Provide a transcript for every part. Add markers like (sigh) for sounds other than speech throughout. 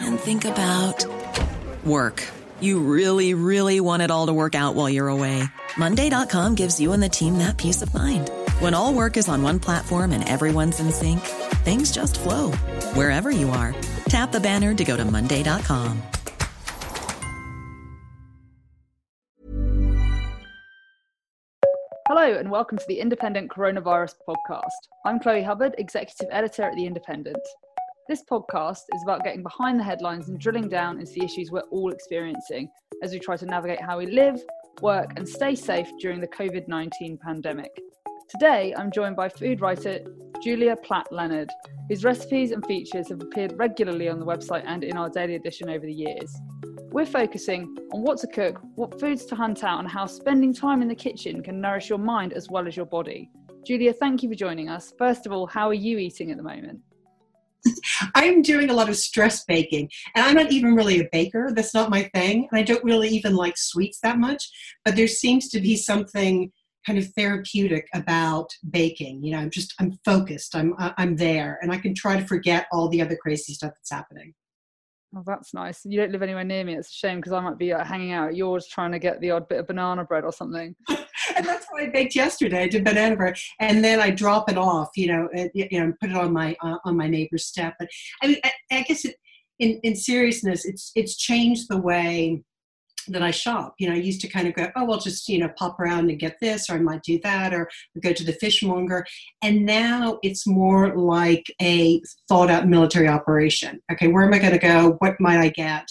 and think about work. You really, really want it all to work out while you're away. Monday.com gives you and the team that peace of mind. When all work is on one platform and everyone's in sync, things just flow wherever you are. Tap the banner to go to Monday.com. Hello, and welcome to the Independent Coronavirus Podcast. I'm Chloe Hubbard, Executive Editor at The Independent. This podcast is about getting behind the headlines and drilling down into the issues we're all experiencing as we try to navigate how we live, work, and stay safe during the COVID 19 pandemic. Today, I'm joined by food writer Julia Platt Leonard, whose recipes and features have appeared regularly on the website and in our daily edition over the years. We're focusing on what to cook, what foods to hunt out, and how spending time in the kitchen can nourish your mind as well as your body. Julia, thank you for joining us. First of all, how are you eating at the moment? (laughs) I'm doing a lot of stress baking, and I'm not even really a baker. That's not my thing, and I don't really even like sweets that much. But there seems to be something kind of therapeutic about baking. You know, I'm just I'm focused. I'm I'm there, and I can try to forget all the other crazy stuff that's happening. Oh, that's nice. You don't live anywhere near me. It's a shame because I might be uh, hanging out at yours trying to get the odd bit of banana bread or something. (laughs) and that's what I baked yesterday. I did banana bread, and then I drop it off. You know, and, you know, put it on my uh, on my neighbor's step. But I mean, I, I guess it, in in seriousness, it's it's changed the way that I shop. You know, I used to kind of go, oh, I'll just, you know, pop around and get this, or I might do that, or go to the fishmonger. And now it's more like a thought out military operation. Okay, where am I going to go? What might I get?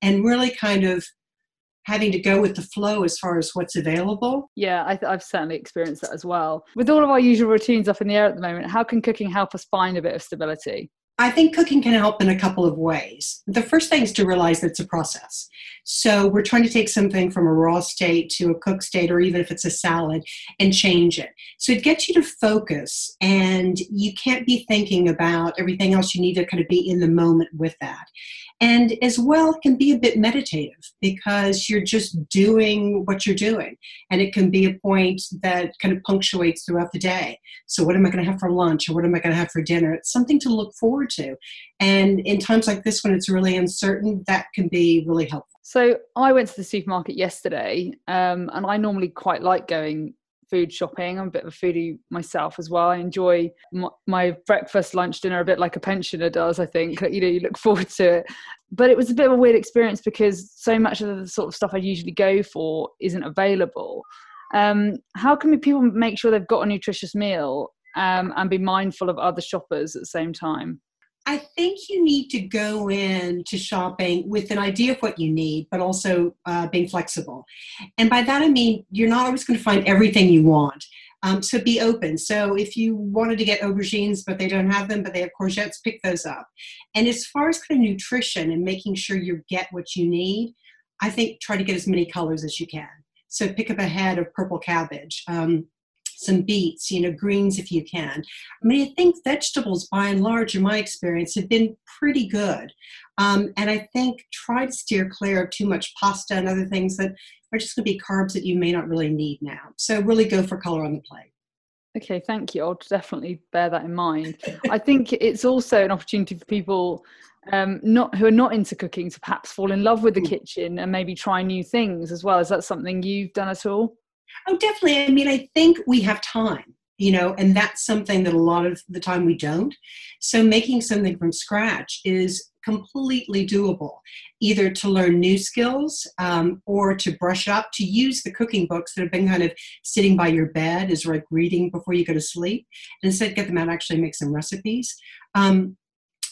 And really kind of having to go with the flow as far as what's available. Yeah, I have certainly experienced that as well. With all of our usual routines up in the air at the moment, how can cooking help us find a bit of stability? I think cooking can help in a couple of ways. The first thing is to realize that it's a process. So we're trying to take something from a raw state to a cooked state, or even if it's a salad, and change it. So it gets you to focus, and you can't be thinking about everything else. You need to kind of be in the moment with that. And as well, it can be a bit meditative because you're just doing what you're doing. And it can be a point that kind of punctuates throughout the day. So, what am I going to have for lunch or what am I going to have for dinner? It's something to look forward to. And in times like this, when it's really uncertain, that can be really helpful. So, I went to the supermarket yesterday, um, and I normally quite like going food shopping. I'm a bit of a foodie myself as well. I enjoy my, my, breakfast, lunch, dinner a bit like a pensioner does. I think you know you look (laughs) forward to it. But it was a bit of a weird experience because so much of the sort of stuff I usually go for isn't available. Um, how can people make sure they've got a nutritious meal um, and be mindful of other shoppers at the same time? I think you need to go in to shopping with an idea of what you need, but also uh, being flexible. And by that I mean you're not always going to find everything you want. Um, so be open. So if you wanted to get aubergines, but they don't have them, but they have courgettes, pick those up. And as far as kind of nutrition and making sure you get what you need, I think try to get as many colors as you can. So pick up a head of purple cabbage. Um, some beets, you know, greens if you can. I mean, I think vegetables, by and large, in my experience, have been pretty good. Um, and I think try to steer clear of too much pasta and other things that are just going to be carbs that you may not really need now. So really go for color on the plate. Okay, thank you. I'll definitely bear that in mind. I think it's also an opportunity for people um, not who are not into cooking to perhaps fall in love with the mm. kitchen and maybe try new things as well. Is that something you've done at all? Oh, definitely. I mean, I think we have time, you know, and that's something that a lot of the time we don't. So making something from scratch is completely doable, either to learn new skills um, or to brush up, to use the cooking books that have been kind of sitting by your bed as like reading before you go to sleep, and instead get them out actually make some recipes. Um,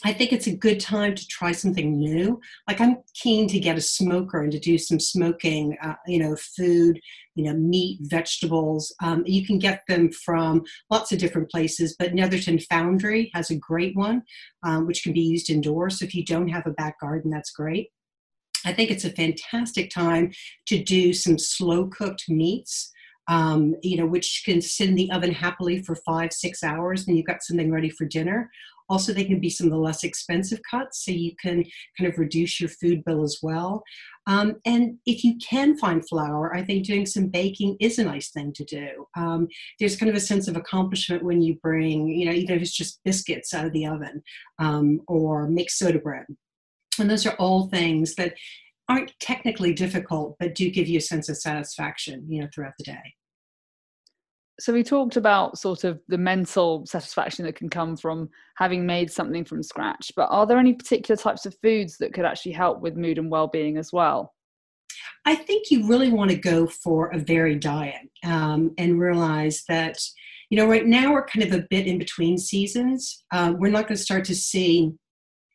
I think it's a good time to try something new. Like I'm keen to get a smoker and to do some smoking, uh, you know, food, you know, meat, vegetables. Um, you can get them from lots of different places, but Netherton Foundry has a great one, um, which can be used indoors. So if you don't have a back garden, that's great. I think it's a fantastic time to do some slow cooked meats. Um, you know, which can sit in the oven happily for five, six hours, and you've got something ready for dinner. Also, they can be some of the less expensive cuts, so you can kind of reduce your food bill as well. Um, and if you can find flour, I think doing some baking is a nice thing to do. Um, there's kind of a sense of accomplishment when you bring, you know, even if it's just biscuits out of the oven um, or make soda bread. And those are all things that aren't technically difficult, but do give you a sense of satisfaction, you know, throughout the day so we talked about sort of the mental satisfaction that can come from having made something from scratch but are there any particular types of foods that could actually help with mood and well-being as well? I think you really want to go for a varied diet um, and realize that you know right now we're kind of a bit in between seasons. Uh, we're not going to start to see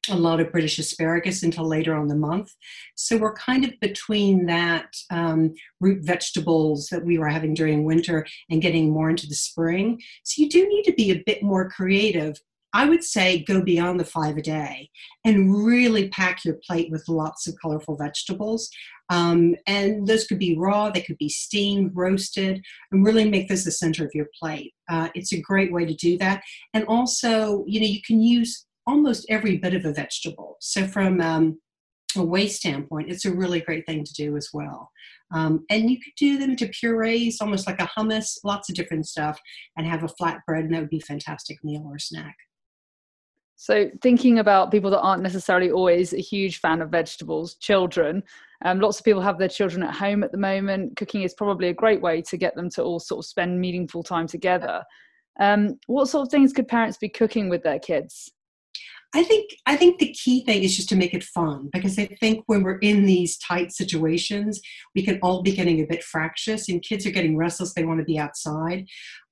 a lot of British asparagus until later on the month. So we're kind of between that um, root vegetables that we were having during winter and getting more into the spring. So you do need to be a bit more creative. I would say go beyond the five a day and really pack your plate with lots of colorful vegetables. Um, and those could be raw, they could be steamed, roasted, and really make this the center of your plate. Uh, it's a great way to do that. And also, you know, you can use almost every bit of a vegetable. So from um, a waste standpoint, it's a really great thing to do as well. Um, and you could do them into purees, almost like a hummus, lots of different stuff, and have a flatbread, and that would be a fantastic meal or snack. So, thinking about people that aren't necessarily always a huge fan of vegetables, children, um, lots of people have their children at home at the moment. Cooking is probably a great way to get them to all sort of spend meaningful time together. Um, what sort of things could parents be cooking with their kids? I think I think the key thing is just to make it fun because I think when we're in these tight situations, we can all be getting a bit fractious and kids are getting restless, they want to be outside.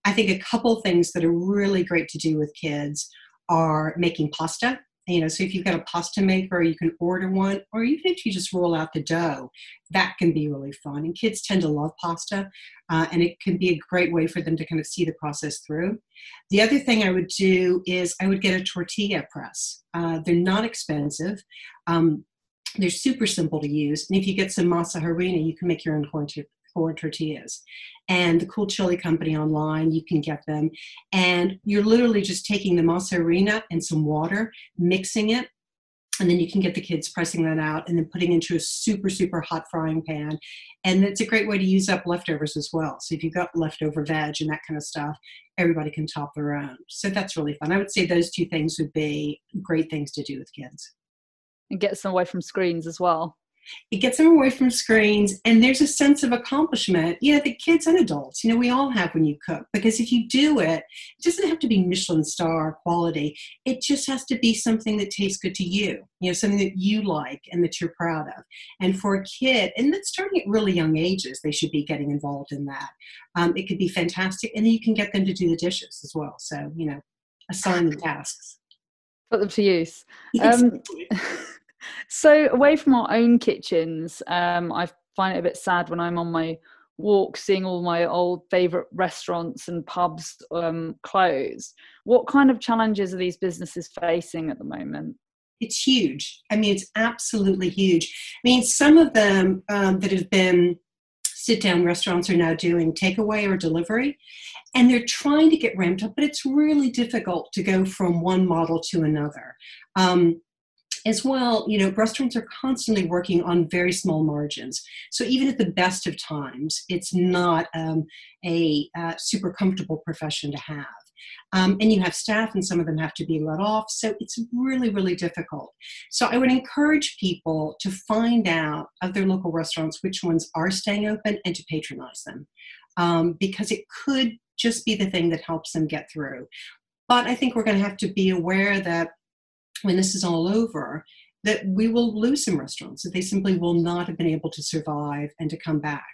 I think a couple things that are really great to do with kids are making pasta you know so if you've got a pasta maker you can order one or even if you just roll out the dough that can be really fun. And kids tend to love pasta uh, and it can be a great way for them to kind of see the process through. The other thing i would do is i would get a tortilla press. Uh, they're not expensive. Um, they're super simple to use. And if you get some masa harina you can make your own corn, corn tortillas. And the Cool Chile Company online. You can get them. And you're literally just taking the harina and some water, mixing it, and then you can get the kids pressing that out and then putting into a super super hot frying pan. And it's a great way to use up leftovers as well. So if you've got leftover veg and that kind of stuff everybody can top their own. So that's really fun. I would say those two things would be great things to do with kids. And get some away from screens as well it gets them away from screens and there's a sense of accomplishment you know the kids and adults you know we all have when you cook because if you do it it doesn't have to be michelin star quality. It just has to be something that tastes good to you you know something that you like and that you're proud of. And for a kid and that's starting at really young ages they should be getting involved in that. Um, it could be fantastic and then you can get them to do the dishes as well so you know assign the tasks. Put them to use. Um, (laughs) so away from our own kitchens, um, I find it a bit sad when I'm on my walk seeing all my old favorite restaurants and pubs um, close. What kind of challenges are these businesses facing at the moment? It's huge. I mean, it's absolutely huge. I mean, some of them um, that have been sit down restaurants are now doing takeaway or delivery, and they're trying to get ramped up, but it's really difficult to go from one model to another. Um, as well, you know, restaurants are constantly working on very small margins. So even at the best of times, it's not um, a uh, super comfortable profession to have. Um, and you have staff, and some of them have to be let off. So it's really, really difficult. So I would encourage people to find out of their local restaurants which ones are staying open and to patronize them um, because it could just be the thing that helps them get through. But I think we're going to have to be aware that when this is all over, that we will lose some restaurants, that they simply will not have been able to survive and to come back.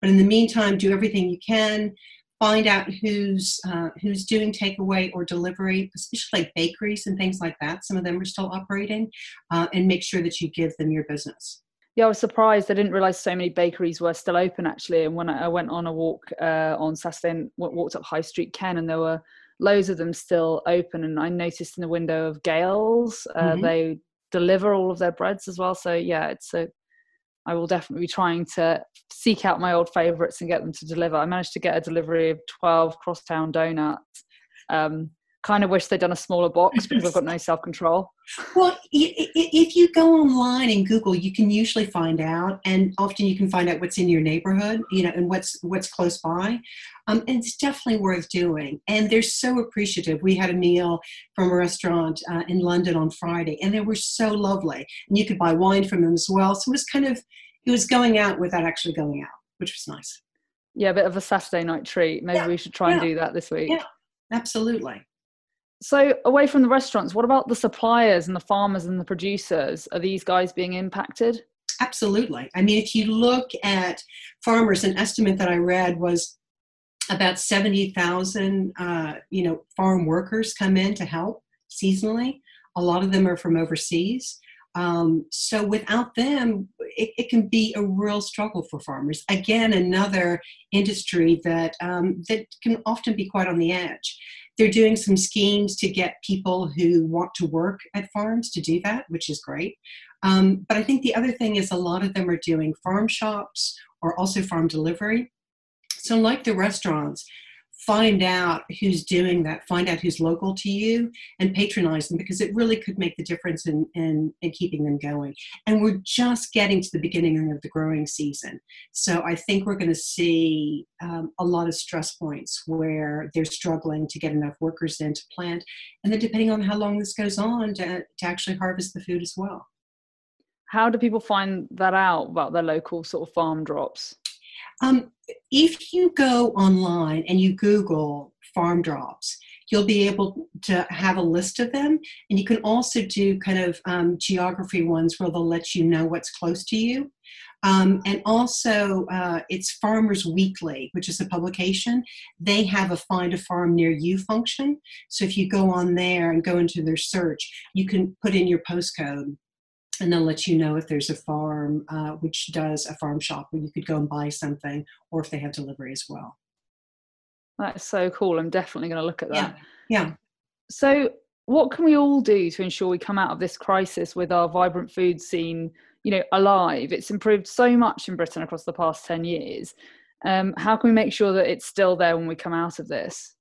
But in the meantime, do everything you can, find out who's uh, who's doing takeaway or delivery, especially like bakeries and things like that. Some of them are still operating, uh, and make sure that you give them your business. Yeah, I was surprised. I didn't realize so many bakeries were still open actually. And when I went on a walk uh, on Saturday and walked up High Street Ken, and there were loads of them still open. And I noticed in the window of Gail's, uh, mm-hmm. they deliver all of their breads as well. So yeah, it's a. I will definitely be trying to seek out my old favourites and get them to deliver. I managed to get a delivery of twelve crosstown donuts. Um, kind of wish they'd done a smaller box because I've got no (laughs) self control. Well, if you go online and Google, you can usually find out, and often you can find out what's in your neighborhood, you know, and what's what's close by. Um, and it's definitely worth doing. And they're so appreciative. We had a meal from a restaurant uh, in London on Friday, and they were so lovely. And you could buy wine from them as well. So it was kind of it was going out without actually going out, which was nice. Yeah, a bit of a Saturday night treat. Maybe yeah, we should try yeah, and do that this week. Yeah, absolutely. So, away from the restaurants, what about the suppliers and the farmers and the producers? Are these guys being impacted? Absolutely. I mean, if you look at farmers, an estimate that I read was about 70,000, uh, you know, farm workers come in to help seasonally. A lot of them are from overseas. Um, so without them, it, it, can be a real struggle for farmers. Again, another industry that um, that can often be quite on the edge. They're doing some schemes to get people who want to work at farms to do that, which is great. Um, but I think the other thing is a lot of them are doing farm shops or also farm delivery. So, like the restaurants, find out who's doing that, find out who's local to you, and patronize them because it really could make the difference in, in, in, keeping them going. And we're just getting to the beginning of the growing season. So I think we're going to see um, a lot of stress points where they're struggling to get enough workers in to plant. And then, depending on how long this goes on, to, to actually harvest the food as well. How do people find that out about their local sort of farm drops? Um, if you go online and you Google farm drops, you'll be able to have a list of them. And you can also do kind of um, geography ones where they'll let you know what's close to you. Um, and also, uh, it's Farmers Weekly, which is a publication. They have a find a farm near you function. So if you go on there and go into their search, you can put in your postcode and they'll let you know if there's a farm uh, which does a farm shop where you could go and buy something or if they have delivery as well. That's so cool. I'm definitely going to look at that. yeah. Yeah so what can we all do to ensure we come out of this crisis with our vibrant food scene you know alive? It's improved so much in britain across the past 10 years. Um, how can we make sure that it's still there when we come out of this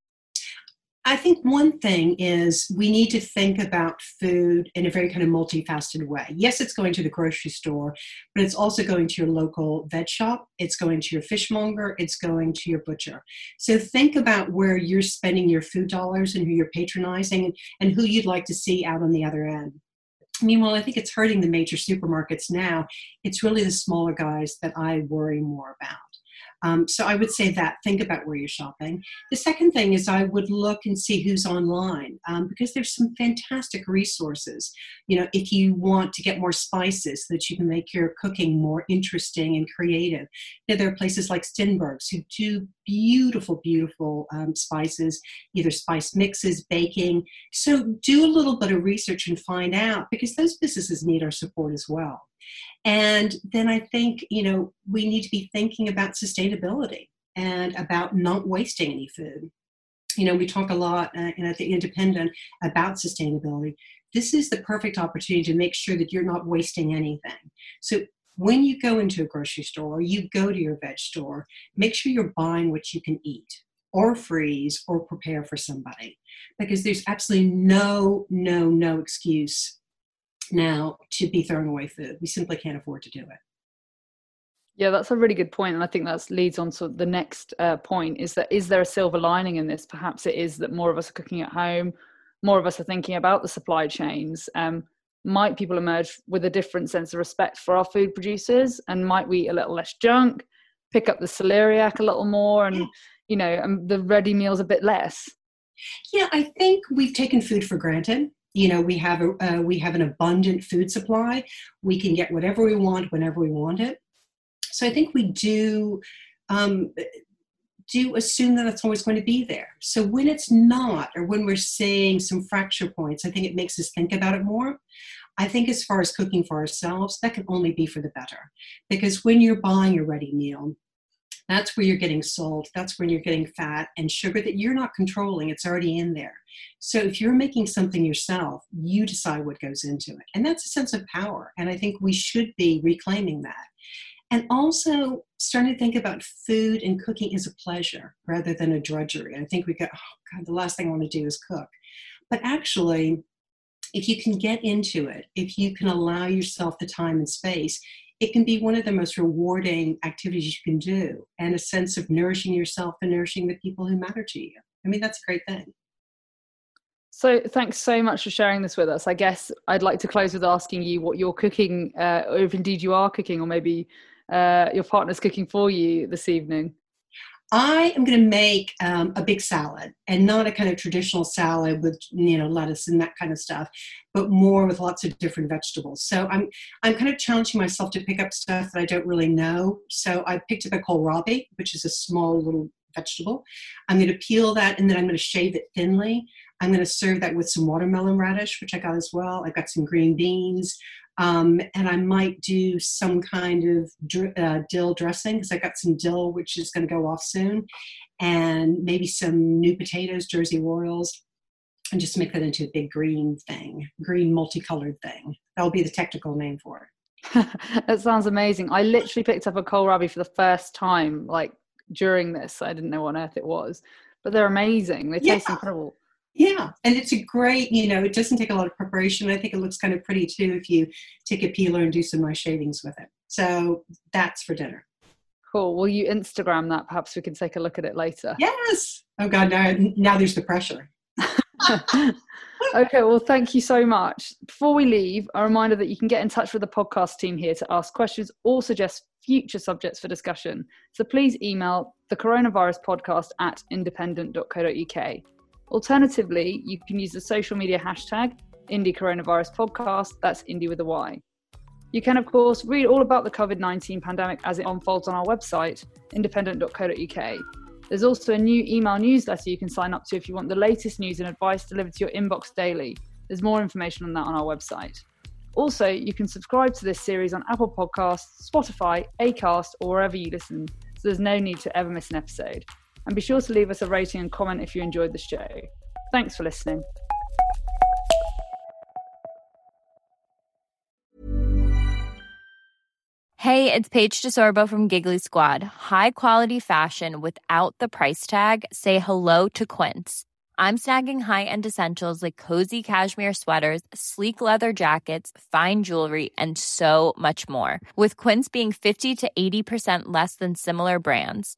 I think one thing is we need to think about food in a very kind of multifaceted way. Yes, it's going to the grocery store, but it's also going to your local vet shop, it's going to your fishmonger, it's going to your butcher. So think about where you're spending your food dollars and who you're patronizing and, and who you'd like to see out on the other end. Meanwhile, I think it's hurting the major supermarkets now. It's really the smaller guys that I worry more about. Um, so I would say that think about where you're shopping. The second thing is I would look and see who's online um, because there's some fantastic resources. You know, if you want to get more spices so that you can make your cooking more interesting and creative, there are places like Steenberg's who do beautiful, beautiful um, spices, either spice mixes, baking. So do a little bit of research and find out because those businesses need our support as well. And then I think, you know, we need to be thinking about sustainability and about not wasting any food. You know, we talk a lot uh, at the Independent about sustainability. This is the perfect opportunity to make sure that you're not wasting anything. So when you go into a grocery store or you go to your veg store, make sure you're buying what you can eat or freeze or prepare for somebody because there's absolutely no, no, no excuse now to be throwing away food. We simply can't afford to do it. Yeah, that's a really good point, and I think that leads on to the next uh, point: is that is there a silver lining in this? Perhaps it is that more of us are cooking at home, more of us are thinking about the supply chains. Um, might people emerge with a different sense of respect for our food producers, and might we eat a little less junk, pick up the celeriac a little more, and you know, and the ready meals a bit less? Yeah, I think we've taken food for granted you know we have a uh, we have an abundant food supply we can get whatever we want whenever we want it so i think we do um, do assume that it's always going to be there. So when it's not, or when we're seeing some fracture points, I think it makes us think about it more. I think as far as cooking for ourselves, that can only be for the better. Because when you're buying a ready meal, that's where you're getting salt, that's when you're getting fat and sugar that you're not controlling. It's already in there. So if you're making something yourself, you decide what goes into it. And that's a sense of power. And I think we should be reclaiming that. And also starting to think about food and cooking as a pleasure rather than a drudgery. I think we go, oh God, the last thing I want to do is cook. But actually, if you can get into it, if you can allow yourself the time and space, it can be one of the most rewarding activities you can do and a sense of nourishing yourself and nourishing the people who matter to you. I mean, that's a great thing. So, thanks so much for sharing this with us. I guess I'd like to close with asking you what you're cooking, uh, or if indeed you are cooking, or maybe uh, your partner's cooking for you this evening. I am going to make um, a big salad and not a kind of traditional salad with you know lettuce and that kind of stuff, but more with lots of different vegetables. So I'm I'm kind of challenging myself to pick up stuff that I don't really know. So I picked up a kohlrabi, which is a small little vegetable. I'm going to peel that and then I'm going to shave it thinly. I'm going to serve that with some watermelon radish, which I got as well. I've got some green beans. Um, and I might do some kind of dr- uh, dill dressing because I got some dill, which is going to go off soon, and maybe some new potatoes, Jersey Royals, and just make that into a big green thing, green multicolored thing. That'll be the technical name for it. (laughs) that sounds amazing. I literally picked up a kohlrabi for the first time, like during this. I didn't know what on earth it was, but they're amazing. They yeah. taste incredible. Yeah, and it's a great, you know, it doesn't take a lot of preparation. I think it looks kind of pretty too if you take a peeler and do some nice shavings with it. So that's for dinner. Cool. Will you Instagram that? Perhaps we can take a look at it later. Yes. Oh God, now now there's the pressure. (laughs) okay, well, thank you so much. Before we leave, a reminder that you can get in touch with the podcast team here to ask questions or suggest future subjects for discussion. So please email the coronavirus podcast at independent.co.uk. Alternatively, you can use the social media hashtag Indy Coronavirus Podcast, that's Indy with a Y. You can, of course, read all about the COVID 19 pandemic as it unfolds on our website, independent.co.uk. There's also a new email newsletter you can sign up to if you want the latest news and advice delivered to your inbox daily. There's more information on that on our website. Also, you can subscribe to this series on Apple Podcasts, Spotify, Acast, or wherever you listen, so there's no need to ever miss an episode. And be sure to leave us a rating and comment if you enjoyed the show. Thanks for listening. Hey, it's Paige DeSorbo from Giggly Squad. High quality fashion without the price tag? Say hello to Quince. I'm snagging high end essentials like cozy cashmere sweaters, sleek leather jackets, fine jewelry, and so much more. With Quince being 50 to 80% less than similar brands